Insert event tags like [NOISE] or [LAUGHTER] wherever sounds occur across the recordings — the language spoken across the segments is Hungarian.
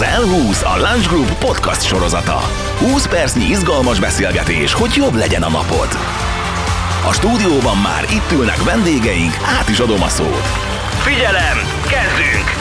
az L20 a Lunch Group podcast sorozata. 20 percnyi izgalmas beszélgetés, hogy jobb legyen a napod. A stúdióban már itt ülnek vendégeink, át is adom a szót. Figyelem, kezdünk!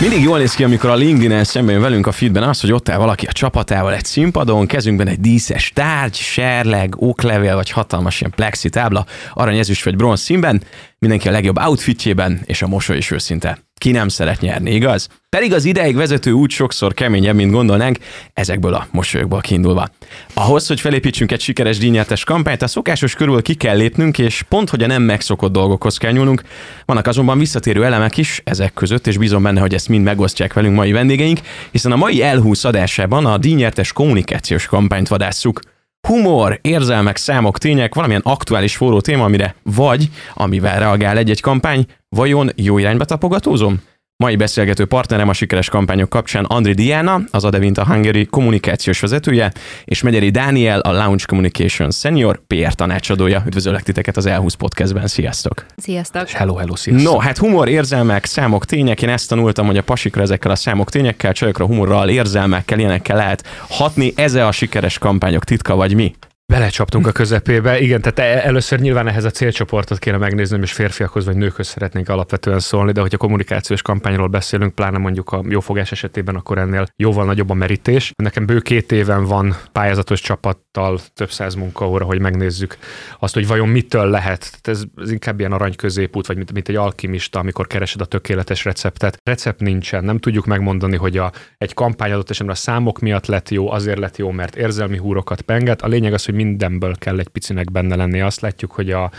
Mindig jól néz ki, amikor a LinkedIn-en szemben jön velünk a feedben az, hogy ott áll valaki a csapatával egy színpadon, kezünkben egy díszes tárgy, serleg, óklevél vagy hatalmas ilyen plexi tábla, arany, ezüst vagy bronz színben, mindenki a legjobb outfitjében, és a mosoly is őszinte. Ki nem szeret nyerni, igaz? Pedig az ideig vezető út sokszor keményebb, mint gondolnánk, ezekből a mosolyokból kiindulva. Ahhoz, hogy felépítsünk egy sikeres díjnyertes kampányt, a szokásos körül ki kell lépnünk, és pont, hogy a nem megszokott dolgokhoz kell nyúlnunk. Vannak azonban visszatérő elemek is ezek között, és bízom benne, hogy ezt mind megosztják velünk mai vendégeink, hiszen a mai elhúsz a díjnyertes kommunikációs kampányt vadásszuk humor, érzelmek, számok, tények, valamilyen aktuális forró téma, amire vagy, amivel reagál egy-egy kampány, vajon jó irányba tapogatózom? Mai beszélgető partnerem a sikeres kampányok kapcsán Andri Diana, az Adevinta Hungary kommunikációs vezetője, és Megyeri Dániel, a Launch Communication Senior PR tanácsadója. Üdvözöllek titeket az Elhúz podcastben, sziasztok! Sziasztok! Hello, hello, sziasztok! No, hát humor, érzelmek, számok, tények, én ezt tanultam, hogy a pasikra ezekkel a számok, tényekkel, csajokra, humorral, érzelmekkel, ilyenekkel lehet hatni. Ez a sikeres kampányok titka, vagy mi? Belecsaptunk a közepébe, igen, tehát e- először nyilván ehhez a célcsoportot kéne megnézni, és férfiakhoz vagy nőkhöz szeretnénk alapvetően szólni, de hogyha kommunikációs kampányról beszélünk, pláne mondjuk a jófogás esetében, akkor ennél jóval nagyobb a merítés. Nekem bő két éven van pályázatos csapattal több száz munkaóra, hogy megnézzük azt, hogy vajon mitől lehet. Ez, ez inkább ilyen arany középút, vagy mint, mint egy alkimista, amikor keresed a tökéletes receptet. Recept nincsen, nem tudjuk megmondani, hogy a, egy kampány adott esetben a számok miatt lett jó, azért lett jó, mert érzelmi húrokat penget. A lényeg az, hogy mindenből kell egy picinek benne lenni. Azt látjuk, hogy a,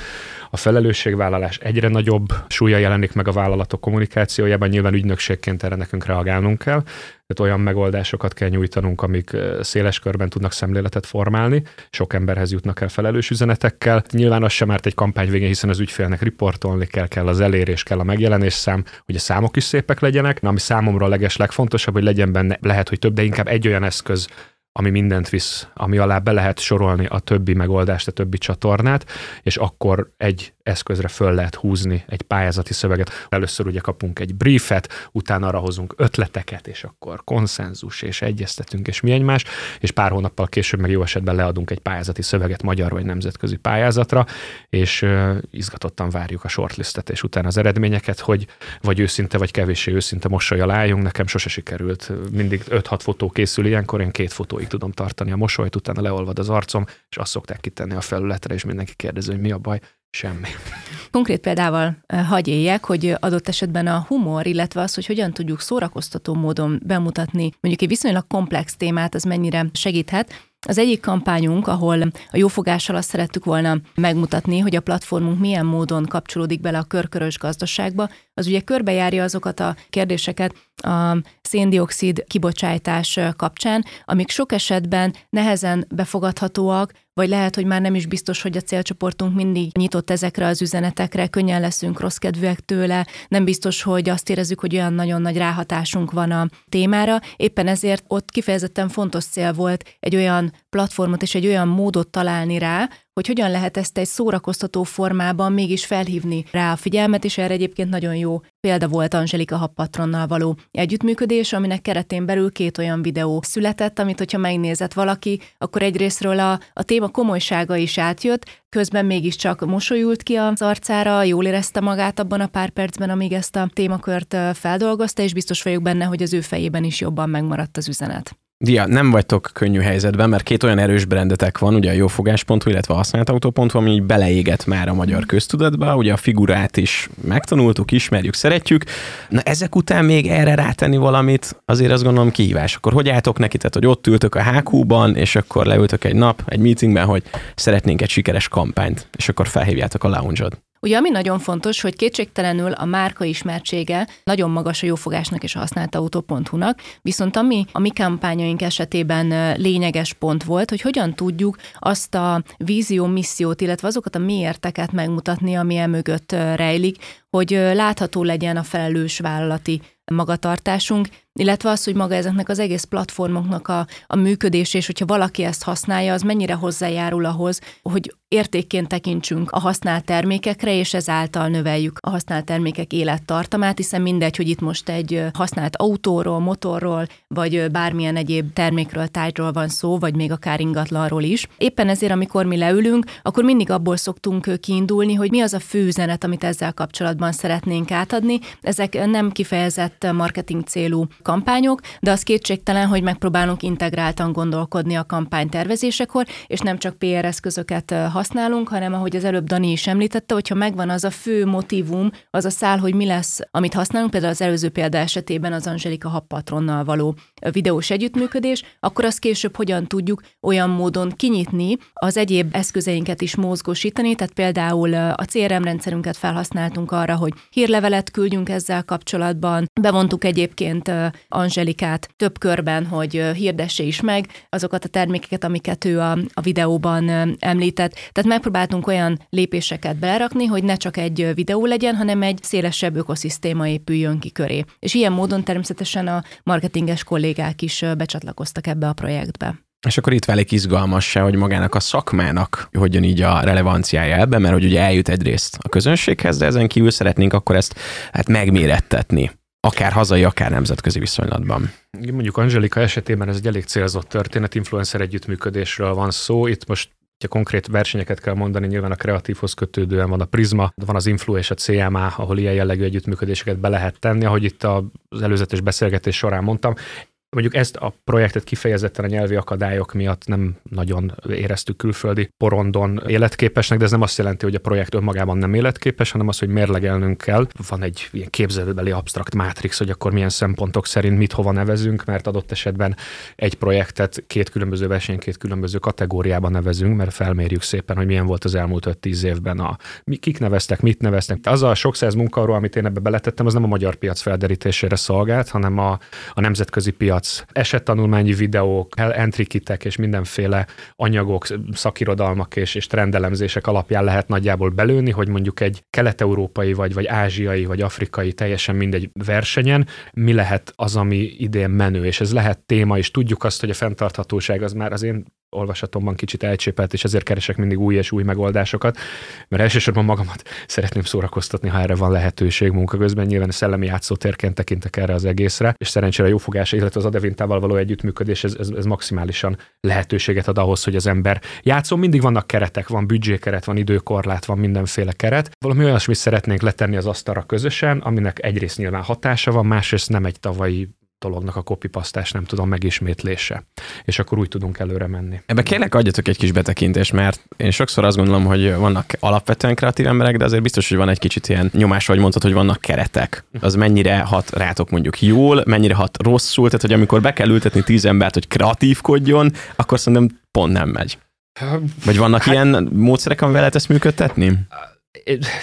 a felelősségvállalás egyre nagyobb súlya jelenik meg a vállalatok kommunikációjában, nyilván ügynökségként erre nekünk reagálnunk kell. Tehát olyan megoldásokat kell nyújtanunk, amik széles körben tudnak szemléletet formálni, sok emberhez jutnak el felelős üzenetekkel. Nyilván az sem árt egy kampány végén, hiszen az ügyfélnek riportolni kell, kell az elérés, kell a megjelenés szám, hogy a számok is szépek legyenek, ami számomra a leges legfontosabb, hogy legyen benne, lehet, hogy több, de inkább egy olyan eszköz, ami mindent visz, ami alá be lehet sorolni a többi megoldást, a többi csatornát, és akkor egy eszközre föl lehet húzni egy pályázati szöveget. Először ugye kapunk egy briefet, utána arra hozunk ötleteket, és akkor konszenzus, és egyeztetünk, és mi egymás, és pár hónappal később meg jó esetben leadunk egy pályázati szöveget magyar vagy nemzetközi pályázatra, és izgatottan várjuk a shortlistet, és utána az eredményeket, hogy vagy őszinte, vagy kevéssé őszinte mosolyal álljunk. Nekem sose sikerült, mindig 5-6 fotó készül ilyenkor, én két fotóig tudom tartani a mosolyt, utána leolvad az arcom, és azt szokták kitenni a felületre, és mindenki kérdezi, hogy mi a baj Semmi. Konkrét példával hagy éljek, hogy adott esetben a humor, illetve az, hogy hogyan tudjuk szórakoztató módon bemutatni mondjuk egy viszonylag komplex témát, az mennyire segíthet. Az egyik kampányunk, ahol a jófogással azt szerettük volna megmutatni, hogy a platformunk milyen módon kapcsolódik bele a körkörös gazdaságba, az ugye körbejárja azokat a kérdéseket a széndiokszid kibocsátás kapcsán, amik sok esetben nehezen befogadhatóak, vagy lehet, hogy már nem is biztos, hogy a célcsoportunk mindig nyitott ezekre az üzenetekre, könnyen leszünk rossz kedvűek tőle, nem biztos, hogy azt érezzük, hogy olyan nagyon nagy ráhatásunk van a témára. Éppen ezért ott kifejezetten fontos cél volt egy olyan platformot és egy olyan módot találni rá, hogy hogyan lehet ezt egy szórakoztató formában mégis felhívni rá a figyelmet, és erre egyébként nagyon jó példa volt Angelika Happatronnal való együttműködés, aminek keretén belül két olyan videó született, amit hogyha megnézett valaki, akkor egyrésztről a, a téma komolysága is átjött, közben mégiscsak mosolyult ki az arcára, jól érezte magát abban a pár percben, amíg ezt a témakört feldolgozta, és biztos vagyok benne, hogy az ő fejében is jobban megmaradt az üzenet. Dia, nem vagytok könnyű helyzetben, mert két olyan erős brendetek van, ugye a jófogás.hu, illetve a használtautó.hu, ami így beleégett már a magyar köztudatba, ugye a figurát is megtanultuk, ismerjük, szeretjük. Na ezek után még erre rátenni valamit, azért azt gondolom kihívás. Akkor hogy álltok neki, tehát hogy ott ültök a HQ-ban, és akkor leültök egy nap, egy meetingben, hogy szeretnénk egy sikeres kampányt, és akkor felhívjátok a lounge-ot. Ugye ami nagyon fontos, hogy kétségtelenül a márka ismertsége nagyon magas a jófogásnak és a használt autó.hu-nak, viszont ami a mi kampányaink esetében lényeges pont volt, hogy hogyan tudjuk azt a vízió, missziót, illetve azokat a miérteket megmutatni, ami emögött rejlik, hogy látható legyen a felelős vállalati magatartásunk, illetve az, hogy maga ezeknek az egész platformoknak a, a működés, és hogyha valaki ezt használja, az mennyire hozzájárul ahhoz, hogy értékként tekintsünk a használt termékekre, és ezáltal növeljük a használt termékek élettartamát, hiszen mindegy, hogy itt most egy használt autóról, motorról, vagy bármilyen egyéb termékről, tárgyról van szó, vagy még akár ingatlanról is. Éppen ezért, amikor mi leülünk, akkor mindig abból szoktunk kiindulni, hogy mi az a fő üzenet, amit ezzel kapcsolatban szeretnénk átadni. Ezek nem kifejezett marketing célú kampányok, de az kétségtelen, hogy megpróbálunk integráltan gondolkodni a kampánytervezésekor, és nem csak PR eszközöket használunk, hanem ahogy az előbb Dani is említette, hogyha megvan az a fő motivum, az a szál, hogy mi lesz, amit használunk, például az előző példa esetében az Angelika Happatronnal való videós együttműködés, akkor azt később hogyan tudjuk olyan módon kinyitni, az egyéb eszközeinket is mozgósítani, tehát például a CRM rendszerünket felhasználtunk arra, hogy hírlevelet küldjünk ezzel kapcsolatban, bevontuk egyébként Angelikát több körben, hogy hirdesse is meg azokat a termékeket, amiket ő a, a videóban említett. Tehát megpróbáltunk olyan lépéseket belerakni, hogy ne csak egy videó legyen, hanem egy szélesebb ökoszisztéma épüljön ki köré. És ilyen módon természetesen a marketinges kollégák is becsatlakoztak ebbe a projektbe. És akkor itt válik izgalmas hogy magának a szakmának hogyan így a relevanciája ebben, mert hogy ugye eljut egyrészt a közönséghez, de ezen kívül szeretnénk akkor ezt hát megmérettetni akár hazai, akár nemzetközi viszonylatban. Mondjuk Angelika esetében ez egy elég célzott történet, influencer együttműködésről van szó. Itt most ha konkrét versenyeket kell mondani, nyilván a kreatívhoz kötődően van a Prisma, van az Influ és a CMA, ahol ilyen jellegű együttműködéseket be lehet tenni, ahogy itt az előzetes beszélgetés során mondtam mondjuk ezt a projektet kifejezetten a nyelvi akadályok miatt nem nagyon éreztük külföldi porondon életképesnek, de ez nem azt jelenti, hogy a projekt önmagában nem életképes, hanem az, hogy mérlegelnünk kell. Van egy ilyen képzelőbeli abstrakt mátrix, hogy akkor milyen szempontok szerint mit hova nevezünk, mert adott esetben egy projektet két különböző verseny, két különböző kategóriában nevezünk, mert felmérjük szépen, hogy milyen volt az elmúlt 5-10 évben a kik neveztek, mit neveztek. Az a sok száz munkaról, amit én ebbe beletettem, az nem a magyar piac felderítésére szolgált, hanem a, a nemzetközi piac piac, esettanulmányi videók, entry kitek és mindenféle anyagok, szakirodalmak és, és trendelemzések alapján lehet nagyjából belőni, hogy mondjuk egy kelet-európai vagy, vagy ázsiai vagy afrikai, teljesen mindegy versenyen, mi lehet az, ami idén menő, és ez lehet téma, és tudjuk azt, hogy a fenntarthatóság az már az én olvasatomban kicsit elcsépelt, és ezért keresek mindig új és új megoldásokat, mert elsősorban magamat szeretném szórakoztatni, ha erre van lehetőség munka közben. Nyilván a szellemi játszótérként tekintek erre az egészre, és szerencsére a jófogás, illetve az Adevintával való együttműködés, ez, ez, ez, maximálisan lehetőséget ad ahhoz, hogy az ember játszon. Mindig vannak keretek, van büdzsékeret, van időkorlát, van mindenféle keret. Valami olyasmit szeretnénk letenni az asztalra közösen, aminek egyrészt nyilván hatása van, másrészt nem egy tavalyi dolognak a kopipasztás, nem tudom, megismétlése. És akkor úgy tudunk előre menni. Ebbe kérlek adjatok egy kis betekintést, mert én sokszor azt gondolom, hogy vannak alapvetően kreatív emberek, de azért biztos, hogy van egy kicsit ilyen nyomás, hogy mondtad, hogy vannak keretek. Az mennyire hat rátok mondjuk jól, mennyire hat rosszul, tehát hogy amikor be kell ültetni tíz embert, hogy kreatívkodjon, akkor szerintem pont nem megy. Vagy vannak hát, ilyen módszerek, amivel lehet ezt működtetni?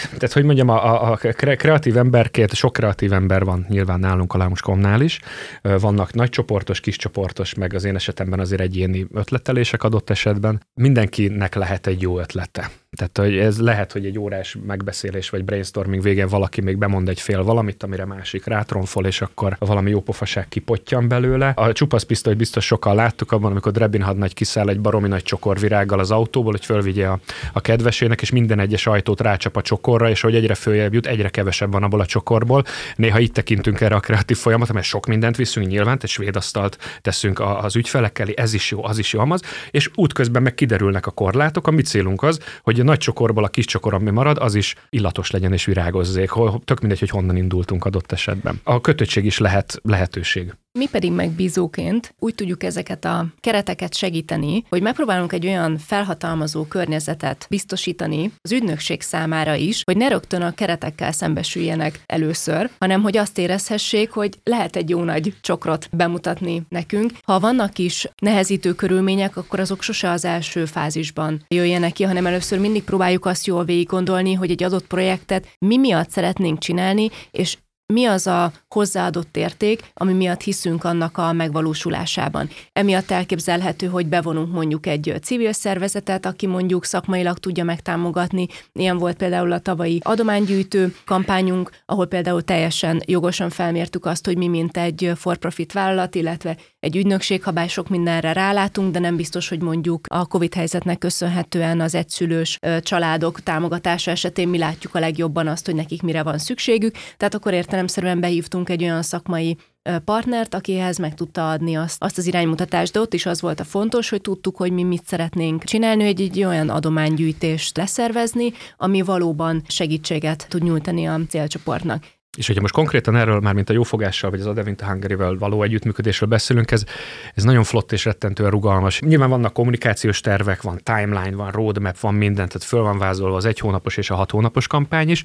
Tehát hogy mondjam, a, a kreatív emberként, sok kreatív ember van nyilván nálunk a Lámuskomnál is. Vannak nagy csoportos, kis csoportos, meg az én esetemben azért egyéni ötletelések adott esetben. Mindenkinek lehet egy jó ötlete. Tehát hogy ez lehet, hogy egy órás megbeszélés vagy brainstorming végén valaki még bemond egy fél valamit, amire másik rátronfol, és akkor valami jó pofaság kipottyan belőle. A csupasz pisztoly biztos sokan láttuk abban, amikor Drebin hadnagy kiszáll egy baromi nagy csokorvirággal az autóból, hogy fölvigye a, a kedvesének, és minden egyes ajtót rácsap a csokorra, és hogy egyre följebb jut, egyre kevesebb van abból a csokorból. Néha itt tekintünk erre a kreatív folyamatra, mert sok mindent viszünk nyilván, egy svéd asztalt teszünk az ügyfelekkel, ez is jó, az is jó, amaz, és útközben meg kiderülnek a korlátok. A mi célunk az, hogy a nagy csokorból a kis csokor, ami marad, az is illatos legyen és virágozzék. Tök mindegy, hogy honnan indultunk adott esetben. A kötöttség is lehet lehetőség. Mi pedig megbízóként úgy tudjuk ezeket a kereteket segíteni, hogy megpróbálunk egy olyan felhatalmazó környezetet biztosítani az ügynökség számára is, hogy ne rögtön a keretekkel szembesüljenek először, hanem hogy azt érezhessék, hogy lehet egy jó nagy csokrot bemutatni nekünk. Ha vannak is nehezítő körülmények, akkor azok sose az első fázisban jöjjenek ki, hanem először mindig próbáljuk azt jól végig gondolni, hogy egy adott projektet mi miatt szeretnénk csinálni, és mi az a hozzáadott érték, ami miatt hiszünk annak a megvalósulásában. Emiatt elképzelhető, hogy bevonunk mondjuk egy civil szervezetet, aki mondjuk szakmailag tudja megtámogatni. Ilyen volt például a tavalyi adománygyűjtő kampányunk, ahol például teljesen jogosan felmértük azt, hogy mi mint egy for-profit vállalat, illetve egy ügynökség, ha bár sok mindenre rálátunk, de nem biztos, hogy mondjuk a COVID helyzetnek köszönhetően az egyszülős családok támogatása esetén mi látjuk a legjobban azt, hogy nekik mire van szükségük. Tehát akkor értelemszerűen behívtunk egy olyan szakmai partnert, akihez meg tudta adni azt, azt az iránymutatást, de ott is az volt a fontos, hogy tudtuk, hogy mi mit szeretnénk csinálni, hogy egy olyan adománygyűjtést leszervezni, ami valóban segítséget tud nyújtani a célcsoportnak. És hogyha most konkrétan erről, már mint a jófogással, vagy az Adevinta Hungary-vel való együttműködésről beszélünk, ez, ez nagyon flott és rettentően rugalmas. Nyilván vannak kommunikációs tervek, van timeline, van roadmap, van minden, tehát föl van vázolva az egy hónapos és a hat hónapos kampány is,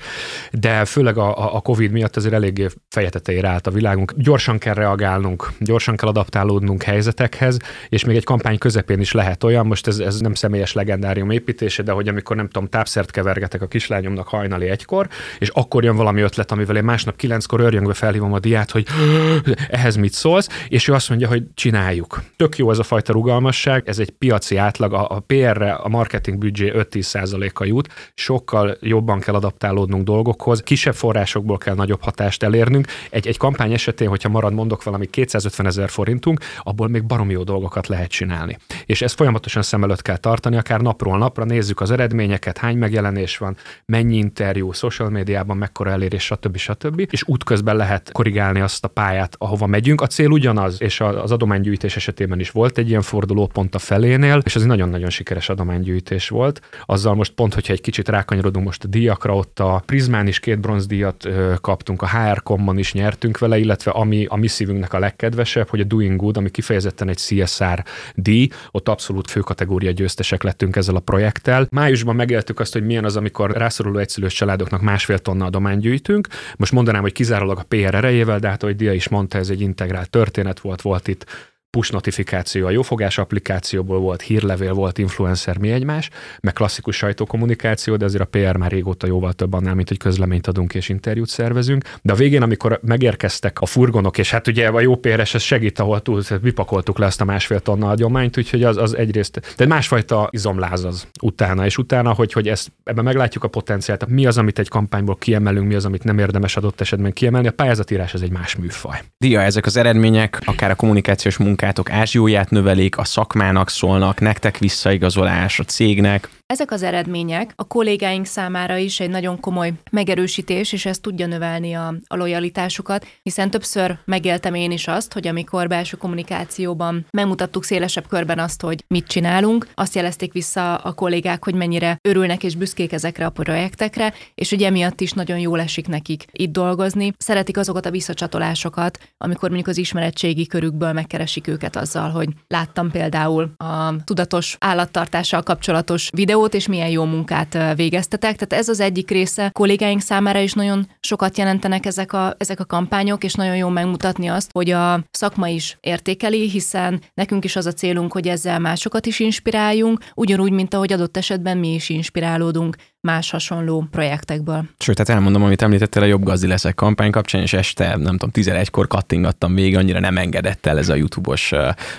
de főleg a, a COVID miatt azért eléggé fejetetejére állt a világunk. Gyorsan kell reagálnunk, gyorsan kell adaptálódnunk helyzetekhez, és még egy kampány közepén is lehet olyan, most ez, ez nem személyes legendárium építése, de hogy amikor nem tudom, tápszert kevergetek a kislányomnak hajnali egykor, és akkor jön valami ötlet, amivel én másnap kilenckor örjöngve felhívom a diát, hogy [GASPS] ehhez mit szólsz, és ő azt mondja, hogy csináljuk. Tök jó ez a fajta rugalmasság, ez egy piaci átlag, a, a PR-re a marketing büdzsé 5-10%-a jut, sokkal jobban kell adaptálódnunk dolgokhoz, kisebb forrásokból kell nagyobb hatást elérnünk. Egy, egy kampány esetén, hogyha marad mondok valami 250 ezer forintunk, abból még baromi jó dolgokat lehet csinálni. És ezt folyamatosan szem előtt kell tartani, akár napról napra nézzük az eredményeket, hány megjelenés van, mennyi interjú, social médiában mekkora elérés, stb. stb stb. És útközben lehet korrigálni azt a pályát, ahova megyünk. A cél ugyanaz, és az adománygyűjtés esetében is volt egy ilyen fordulópont a felénél, és ez egy nagyon-nagyon sikeres adománygyűjtés volt. Azzal most pont, hogyha egy kicsit rákanyarodunk most a díjakra, ott a Prismán is két bronzdíjat kaptunk, a HR Common is nyertünk vele, illetve ami a mi szívünknek a legkedvesebb, hogy a Doing Good, ami kifejezetten egy CSR díj, ott abszolút főkategória győztesek lettünk ezzel a projekttel. Májusban megéltük azt, hogy milyen az, amikor rászoruló egyszülős családoknak másfél tonna adományt gyűjtünk. Most mondanám, hogy kizárólag a PR erejével, de hát ahogy Dia is mondta, ez egy integrált történet volt, volt itt push notifikáció a jófogás applikációból volt, hírlevél volt, influencer, mi egymás, meg klasszikus sajtókommunikáció, de azért a PR már régóta jóval több annál, mint hogy közleményt adunk és interjút szervezünk. De a végén, amikor megérkeztek a furgonok, és hát ugye a jó PRS ez segít, ahol túl, mi pakoltuk le ezt a másfél tonna agyományt, úgyhogy az, az egyrészt, de másfajta izomláz az utána, és utána, hogy, hogy ezt, ebben meglátjuk a potenciált, mi az, amit egy kampányból kiemelünk, mi az, amit nem érdemes adott esetben kiemelni. A pályázatírás ez egy más műfaj. Dia, ezek az eredmények, akár a kommunikációs munka munkátok ázsióját növelik, a szakmának szólnak, nektek visszaigazolás, a cégnek. Ezek az eredmények a kollégáink számára is egy nagyon komoly megerősítés, és ez tudja növelni a, a lojalitásukat, hiszen többször megéltem én is azt, hogy amikor belső kommunikációban megmutattuk szélesebb körben azt, hogy mit csinálunk, azt jelezték vissza a kollégák, hogy mennyire örülnek és büszkék ezekre a projektekre, és hogy emiatt is nagyon jól esik nekik itt dolgozni. Szeretik azokat a visszacsatolásokat, amikor mondjuk az ismeretségi körükből megkeresik őket azzal, hogy láttam például a tudatos állattartással kapcsolatos videót, videót, és milyen jó munkát végeztetek. Tehát ez az egyik része. Kollégáink számára is nagyon sokat jelentenek ezek a, ezek a kampányok, és nagyon jó megmutatni azt, hogy a szakma is értékeli, hiszen nekünk is az a célunk, hogy ezzel másokat is inspiráljunk, ugyanúgy, mint ahogy adott esetben mi is inspirálódunk más hasonló projektekből. Sőt, tehát elmondom, amit említettél a jobb gazdi leszek kampány kapcsán, és este, nem tudom, 11-kor kattingattam még, annyira nem engedett el ez a YouTube-os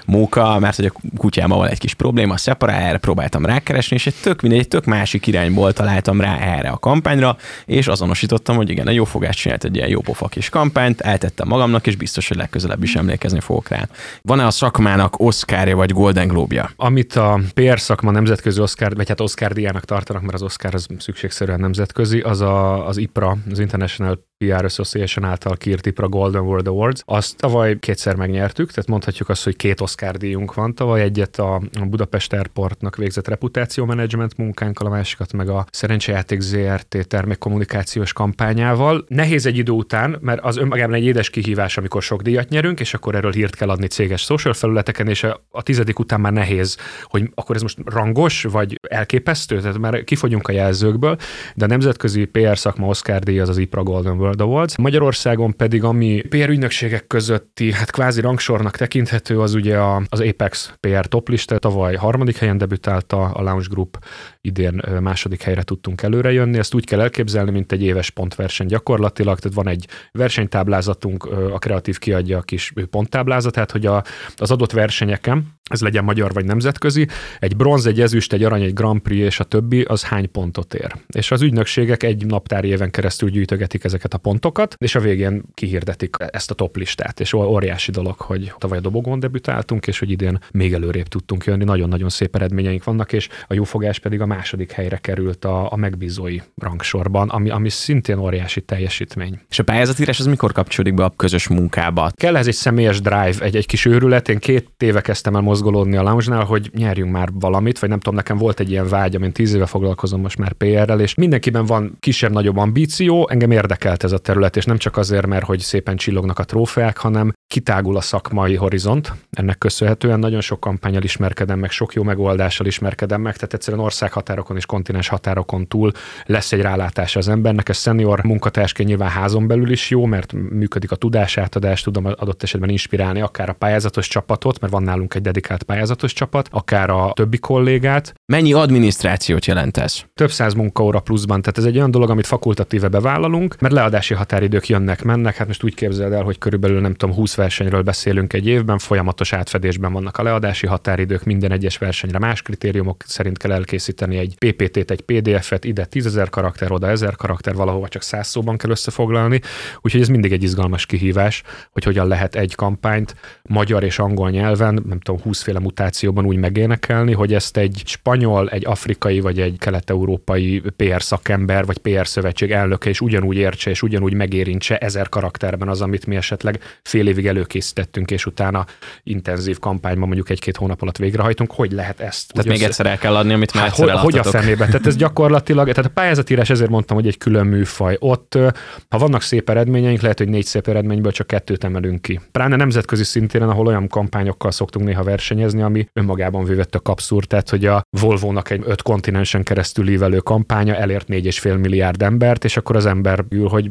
móka, mert hogy a kutyámmal van egy kis probléma, szeparál, erre próbáltam rákeresni, és egy tök mindegy, egy tök másik irányból találtam rá erre a kampányra, és azonosítottam, hogy igen, a jó fogás csinált egy ilyen jó pofa kis kampányt, eltettem magamnak, és biztos, hogy legközelebb is emlékezni fogok rá. Van-e a szakmának Oscarja vagy Golden Globe-ja? Amit a PR szakma nemzetközi Oscar, vagy hát Oscar díjának tartanak, mert az Oscar az szükségszerűen nemzetközi, az a, az IPRA, az International PR Association által kiírt IPRA Golden World Awards. Azt tavaly kétszer megnyertük, tehát mondhatjuk azt, hogy két Oscar díjunk van. Tavaly egyet a Budapest Airportnak végzett reputáció management munkánkkal, a másikat meg a Szerencsejáték ZRT termékkommunikációs kampányával. Nehéz egy idő után, mert az önmagában egy édes kihívás, amikor sok díjat nyerünk, és akkor erről hírt kell adni céges social felületeken, és a, a tizedik után már nehéz, hogy akkor ez most rangos, vagy elképesztő, tehát már kifogyunk a jelzőkből, de a nemzetközi PR szakma Oscar díj az az IPRA Golden World Awards. Magyarországon pedig, ami PR ügynökségek közötti, hát kvázi rangsornak tekinthető, az ugye a, az Apex PR toplista. Tavaly harmadik helyen debütálta a Launch Group, idén második helyre tudtunk előre jönni. Ezt úgy kell elképzelni, mint egy éves pontverseny gyakorlatilag. Tehát van egy versenytáblázatunk, a kreatív kiadja a kis ponttáblázatát, hogy a, az adott versenyeken, ez legyen magyar vagy nemzetközi, egy bronz, egy ezüst, egy arany, egy Grand Prix és a többi, az hány pontot ér. És az ügynökségek egy naptári éven keresztül gyűjtögetik ezeket ezeket a pontokat, és a végén kihirdetik ezt a top listát, és óriási dolog, hogy tavaly a dobogón debütáltunk, és hogy idén még előrébb tudtunk jönni, nagyon-nagyon szép eredményeink vannak, és a jófogás pedig a második helyre került a, a megbízói rangsorban, ami, ami szintén óriási teljesítmény. És a pályázatírás az mikor kapcsolódik be a közös munkába? Kell ez egy személyes drive, egy, egy kis őrület. Én két éve kezdtem el mozgolódni a lounge hogy nyerjünk már valamit, vagy nem tudom, nekem volt egy ilyen vágy, amin tíz éve foglalkozom most már PR-rel, és mindenkiben van kisebb-nagyobb ambíció, engem érdekelt ez a terület, és nem csak azért, mert hogy szépen csillognak a trófeák, hanem kitágul a szakmai horizont. Ennek köszönhetően nagyon sok kampányal ismerkedem meg, sok jó megoldással ismerkedem meg, tehát egyszerűen országhatárokon és kontinens határokon túl lesz egy rálátás az embernek. Ez senior munkatársként nyilván házon belül is jó, mert működik a tudásátadás, tudom adott esetben inspirálni akár a pályázatos csapatot, mert van nálunk egy dedikált pályázatos csapat, akár a többi kollégát. Mennyi adminisztrációt jelent ez? Több száz munkaóra pluszban, tehát ez egy olyan dolog, amit fakultatíve bevállalunk, mert leadási határidők jönnek, mennek, hát most úgy képzeld el, hogy körülbelül nem tudom, 20 versenyről beszélünk egy évben, folyamatos átfedésben vannak a leadási határidők, minden egyes versenyre más kritériumok szerint kell elkészíteni egy PPT-t, egy PDF-et, ide 10.000 karakter, oda 1000 karakter, valahova csak 100 szóban kell összefoglalni, úgyhogy ez mindig egy izgalmas kihívás, hogy hogyan lehet egy kampányt magyar és angol nyelven, nem tudom, 20 féle mutációban úgy megénekelni, hogy ezt egy spanyol, egy afrikai vagy egy kelet-európai PR szakember vagy PR szövetség elnöke is ugyanúgy értse és ugyanúgy megérintse ezer karakterben az, amit mi esetleg fél évig előkészítettünk, és utána intenzív kampányban mondjuk egy-két hónap alatt végrehajtunk, hogy lehet ezt. Tehát még össze... egyszer el kell adni, amit már hát, egyszer hogy, hogy a fenébe? Tehát ez gyakorlatilag, tehát a pályázatírás ezért mondtam, hogy egy külön műfaj. Ott, ha vannak szép eredményeink, lehet, hogy négy szép eredményből csak kettőt emelünk ki. Pláne nemzetközi szintéren, ahol olyan kampányokkal szoktunk néha versenyezni, ami önmagában vévett a kapszúr, tehát hogy a Volvo-nak egy öt kontinensen keresztül ívelő kampánya elért 4,5 milliárd embert, és akkor az ember ül, hogy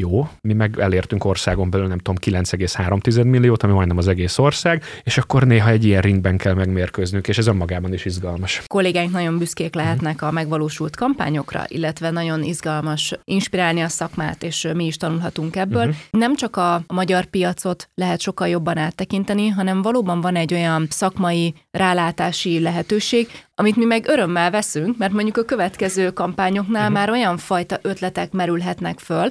jó, mi meg elértünk országon belül, nem tudom, 9,3 milliót, ami majdnem az egész ország, és akkor néha egy ilyen ringben kell megmérkőznünk, és ez önmagában is izgalmas. Kollégáink nagyon büszkék lehetnek a megvalósult kampányokra, illetve nagyon izgalmas inspirálni a szakmát, és mi is tanulhatunk ebből. Uh-huh. Nem csak a magyar piacot lehet sokkal jobban áttekinteni, hanem valóban van egy olyan szakmai rálátási lehetőség, amit mi meg örömmel veszünk, mert mondjuk a következő kampányoknál uh-huh. már olyan fajta ötletek merülhetnek föl,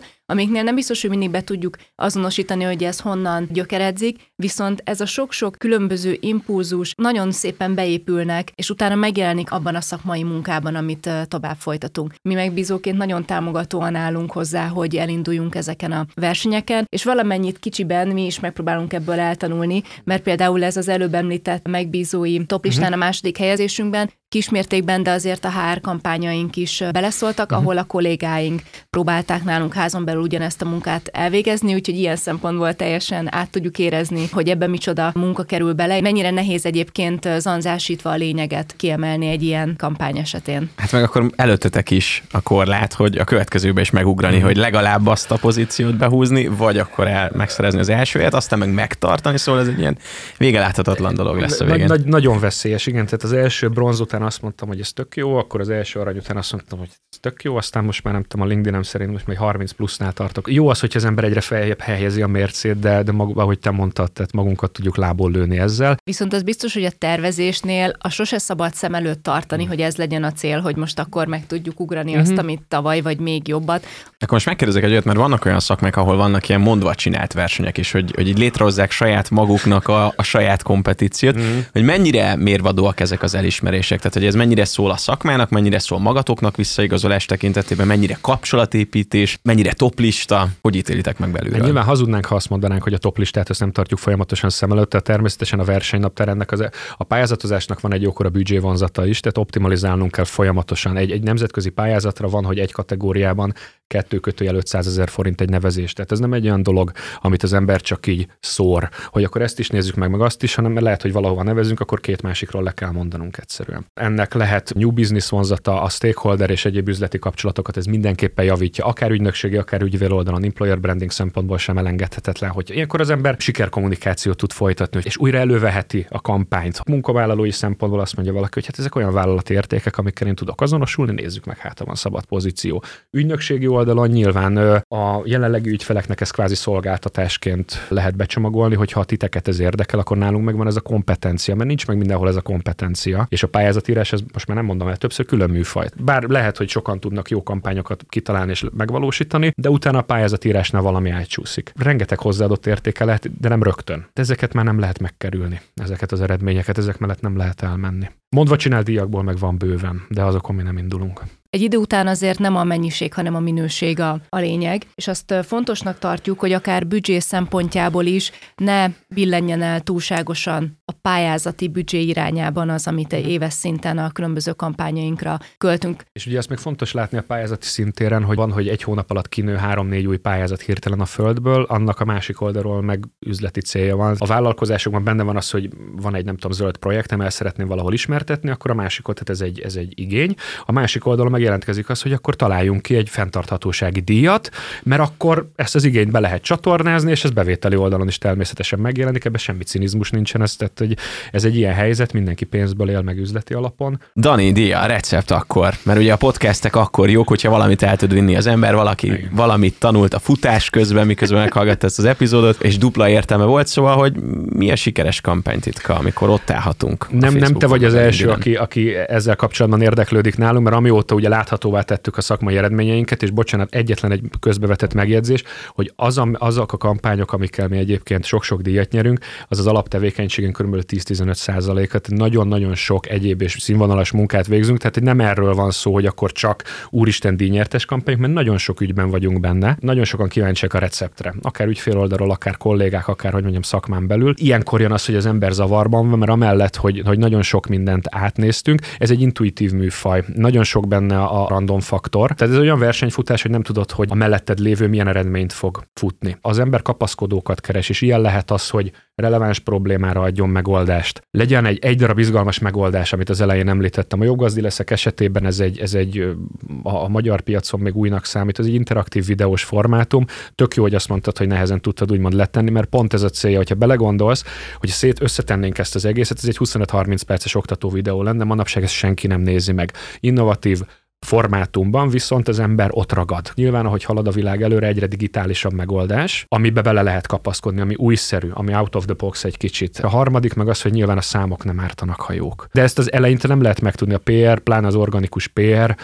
amiknél nem biztos, hogy mindig be tudjuk azonosítani, hogy ez honnan gyökeredzik, viszont ez a sok-sok különböző impulzus nagyon szépen beépülnek, és utána megjelenik abban a szakmai munkában, amit tovább folytatunk. Mi megbízóként nagyon támogatóan állunk hozzá, hogy elinduljunk ezeken a versenyeken, és valamennyit kicsiben mi is megpróbálunk ebből eltanulni, mert például ez az előbb említett megbízói toplistán uh-huh. a második helyezésünkben kismértékben, de azért a HR kampányaink is beleszóltak, uh-huh. ahol a kollégáink próbálták nálunk házon belül ugyanezt a munkát elvégezni, úgyhogy ilyen szempontból teljesen át tudjuk érezni, hogy ebbe micsoda munka kerül bele. Mennyire nehéz egyébként zanzásítva a lényeget kiemelni egy ilyen kampány esetén. Hát meg akkor előttetek is a korlát, hogy a következőbe is megugrani, uh-huh. hogy legalább azt a pozíciót behúzni, vagy akkor el, megszerezni az elsőjét, aztán meg megtartani, szóval ez egy ilyen végeláthatatlan dolog lesz a végén. Nagy, nagyon veszélyes, igen, tehát az első bronz után azt mondtam, hogy ez tök jó, akkor az első arany után azt mondtam, hogy ez tök jó, aztán most már nem tudom, a LinkedIn-em szerint most még 30 plusznál tartok. Jó az, hogy az ember egyre feljebb helyezi a mércét, de, de mag, ahogy te mondtad, tehát magunkat tudjuk lából lőni ezzel. Viszont az biztos, hogy a tervezésnél a sose szabad szem előtt tartani, mm. hogy ez legyen a cél, hogy most akkor meg tudjuk ugrani mm-hmm. azt, amit tavaly, vagy még jobbat. Akkor most megkérdezek egy olyat, mert vannak olyan szakmák, ahol vannak ilyen mondva csinált versenyek is, hogy, hogy így létrehozzák saját maguknak a, a saját kompetíciót, mm. hogy mennyire mérvadóak ezek az elismerések, tehát hogy ez mennyire szól a szakmának, mennyire szól magatoknak visszaigazolás tekintetében, mennyire kapcsolatépítés, mennyire toplista, hogy ítélitek meg belőle? Hát nyilván hazudnánk, ha azt mondanánk, hogy a toplistát ezt nem tartjuk folyamatosan szem előtt, tehát természetesen a versenynaptár ennek az, a pályázatozásnak van egy jókora büdzsé vonzata is, tehát optimalizálnunk kell folyamatosan. Egy, egy nemzetközi pályázatra van, hogy egy kategóriában kettő kötőjel 500 ezer forint egy nevezés. Tehát ez nem egy olyan dolog, amit az ember csak így szór, hogy akkor ezt is nézzük meg, meg azt is, hanem lehet, hogy valahova nevezünk, akkor két másikról le kell mondanunk egyszerűen. Ennek lehet new business vonzata, a stakeholder és egyéb üzleti kapcsolatokat, ez mindenképpen javítja, akár ügynökségi, akár ügyvél oldalon, employer branding szempontból sem elengedhetetlen, hogy ilyenkor az ember sikerkommunikációt tud folytatni, és újra előveheti a kampányt. Munkavállalói szempontból azt mondja valaki, hogy hát ezek olyan vállalati értékek, amikkel én tudok azonosulni, nézzük meg, hát van szabad pozíció. Ügynökségi oldalon nyilván a jelenlegi ügyfeleknek ez kvázi szolgáltatásként lehet becsomagolni, hogy ha a titeket ez érdekel, akkor nálunk megvan ez a kompetencia, mert nincs meg mindenhol ez a kompetencia, és a pályázatírás, ez most már nem mondom el többször, külön műfaj. Bár lehet, hogy sokan tudnak jó kampányokat kitalálni és megvalósítani, de utána a pályázatírásnál valami átcsúszik. Rengeteg hozzáadott értéke lehet, de nem rögtön. De ezeket már nem lehet megkerülni, ezeket az eredményeket, ezek mellett nem lehet elmenni. Mondva csinál díjakból meg van bőven, de azokon mi nem indulunk. Egy idő után azért nem a mennyiség, hanem a minőség a, a lényeg, és azt fontosnak tartjuk, hogy akár büdzsé szempontjából is ne billenjen el túlságosan a pályázati büdzsé irányában az, amit éves szinten a különböző kampányainkra költünk. És ugye ezt még fontos látni a pályázati szintéren, hogy van, hogy egy hónap alatt kinő három-négy új pályázat hirtelen a földből, annak a másik oldalról meg üzleti célja van. A vállalkozásokban benne van az, hogy van egy nem tudom zöld projektem, el szeretném valahol ismertetni, akkor a másik tehát ez egy, ez egy igény. A másik oldalon meg jelentkezik az, hogy akkor találjunk ki egy fenntarthatósági díjat, mert akkor ezt az igényt be lehet csatornázni, és ez bevételi oldalon is természetesen megjelenik, ebben semmi cinizmus nincsen, ez, tehát hogy ez egy ilyen helyzet, mindenki pénzből él meg üzleti alapon. Dani, díja, recept akkor, mert ugye a podcastek akkor jók, hogyha valamit el tud vinni az ember, valaki Igen. valamit tanult a futás közben, miközben meghallgatta ezt az epizódot, és dupla értelme volt, szóval, hogy mi a sikeres kampánytitka, amikor ott állhatunk. Nem, nem te vagy az első, aki, aki ezzel kapcsolatban érdeklődik nálunk, mert amióta ugye láthatóvá tettük a szakmai eredményeinket, és bocsánat, egyetlen egy közbevetett megjegyzés, hogy az, azok a kampányok, amikkel mi egyébként sok-sok díjat nyerünk, az az alaptevékenységünk kb. 10-15 százalékat, nagyon-nagyon sok egyéb és színvonalas munkát végzünk, tehát nem erről van szó, hogy akkor csak úristen díjnyertes kampányok, mert nagyon sok ügyben vagyunk benne, nagyon sokan kíváncsiak a receptre, akár ügyfél oldalról, akár kollégák, akár hogy mondjam szakmán belül. Ilyenkor jön az, hogy az ember zavarban van, mert amellett, hogy, hogy nagyon sok mindent átnéztünk, ez egy intuitív műfaj. Nagyon sok benne a random faktor. Tehát ez olyan versenyfutás, hogy nem tudod, hogy a melletted lévő milyen eredményt fog futni. Az ember kapaszkodókat keres, és ilyen lehet az, hogy releváns problémára adjon megoldást. Legyen egy, egy darab izgalmas megoldás, amit az elején említettem. A joggazdi leszek esetében ez egy, ez egy a magyar piacon még újnak számít, ez egy interaktív videós formátum. Tök jó, hogy azt mondtad, hogy nehezen tudtad úgymond letenni, mert pont ez a célja, hogyha belegondolsz, hogy szét összetennénk ezt az egészet, ez egy 25-30 perces oktató videó lenne, manapság ezt senki nem nézi meg. Innovatív, formátumban, viszont az ember ott ragad. Nyilván, ahogy halad a világ előre, egyre digitálisabb megoldás, amibe bele lehet kapaszkodni, ami újszerű, ami out of the box egy kicsit. A harmadik meg az, hogy nyilván a számok nem ártanak hajók. De ezt az eleinte nem lehet megtudni. A PR, pláne az organikus PR,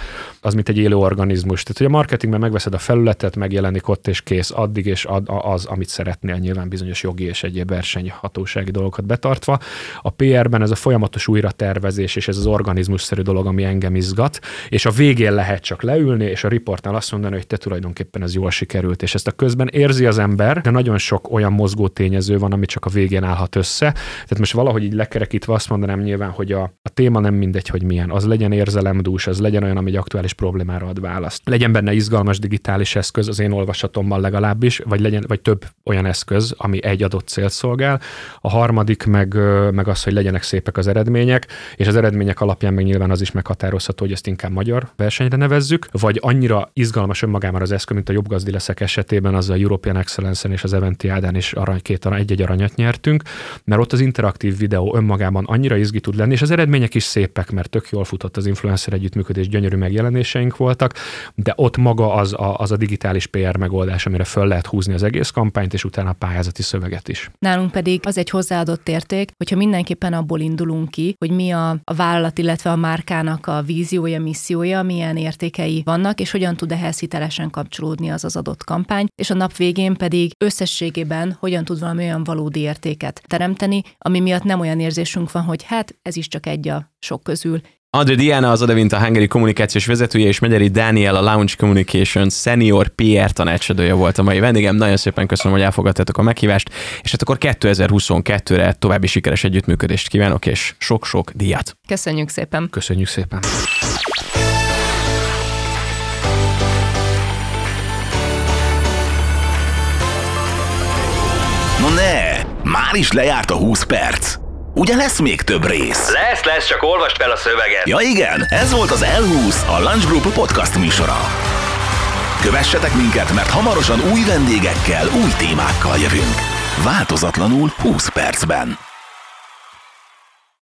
az mint egy élő organizmus. Tehát, hogy a marketingben megveszed a felületet, megjelenik ott és kész, addig és ad, az, amit szeretnél, nyilván bizonyos jogi és egyéb versenyhatósági dolgokat betartva. A PR-ben ez a folyamatos újratervezés és ez az organizmusszerű dolog, ami engem izgat, és a végén lehet csak leülni, és a riportnál azt mondani, hogy te tulajdonképpen ez jól sikerült, és ezt a közben érzi az ember, de nagyon sok olyan mozgó tényező van, ami csak a végén állhat össze. Tehát most valahogy így lekerekítve azt mondanám nyilván, hogy a, a téma nem mindegy, hogy milyen. Az legyen érzelemdús, az legyen olyan, ami egy aktuális problémára ad választ. Legyen benne izgalmas digitális eszköz, az én olvasatomban legalábbis, vagy legyen, vagy több olyan eszköz, ami egy adott célt szolgál. A harmadik meg, meg az, hogy legyenek szépek az eredmények, és az eredmények alapján meg nyilván az is meghatározható, hogy ezt inkább magyar versenyre nevezzük, vagy annyira izgalmas önmagában az eszköz, mint a jobb gazdi leszek esetében, az a European Excellence-en és az Eventiádán is arany, két arany, egy-egy aranyat nyertünk, mert ott az interaktív videó önmagában annyira izgi tud lenni, és az eredmények is szépek, mert tök jól futott az influencer együttműködés, gyönyörű megjelenéseink voltak, de ott maga az a, az a digitális PR megoldás, amire föl lehet húzni az egész kampányt, és utána a pályázati szöveget is. Nálunk pedig az egy hozzáadott érték, hogyha mindenképpen abból indulunk ki, hogy mi a, a vállalat, illetve a márkának a víziója, missziója, milyen értékei vannak, és hogyan tud ehhez hitelesen kapcsolódni az az adott kampány, és a nap végén pedig összességében hogyan tud valami olyan valódi értéket teremteni, ami miatt nem olyan érzésünk van, hogy hát ez is csak egy a sok közül, André Diana az Adevint a hangeri kommunikációs vezetője, és Megyeri Dániel a Launch Communication Senior PR tanácsadója volt a mai vendégem. Nagyon szépen köszönöm, hogy elfogadtátok a meghívást, és hát akkor 2022-re további sikeres együttműködést kívánok, és sok-sok díjat. Köszönjük szépen. Köszönjük szépen. Már is lejárt a 20 perc. Ugye lesz még több rész? Lesz, lesz, csak olvast fel a szöveget. Ja igen, ez volt az L20, a Lunch Group podcast műsora. Kövessetek minket, mert hamarosan új vendégekkel, új témákkal jövünk. Változatlanul 20 percben.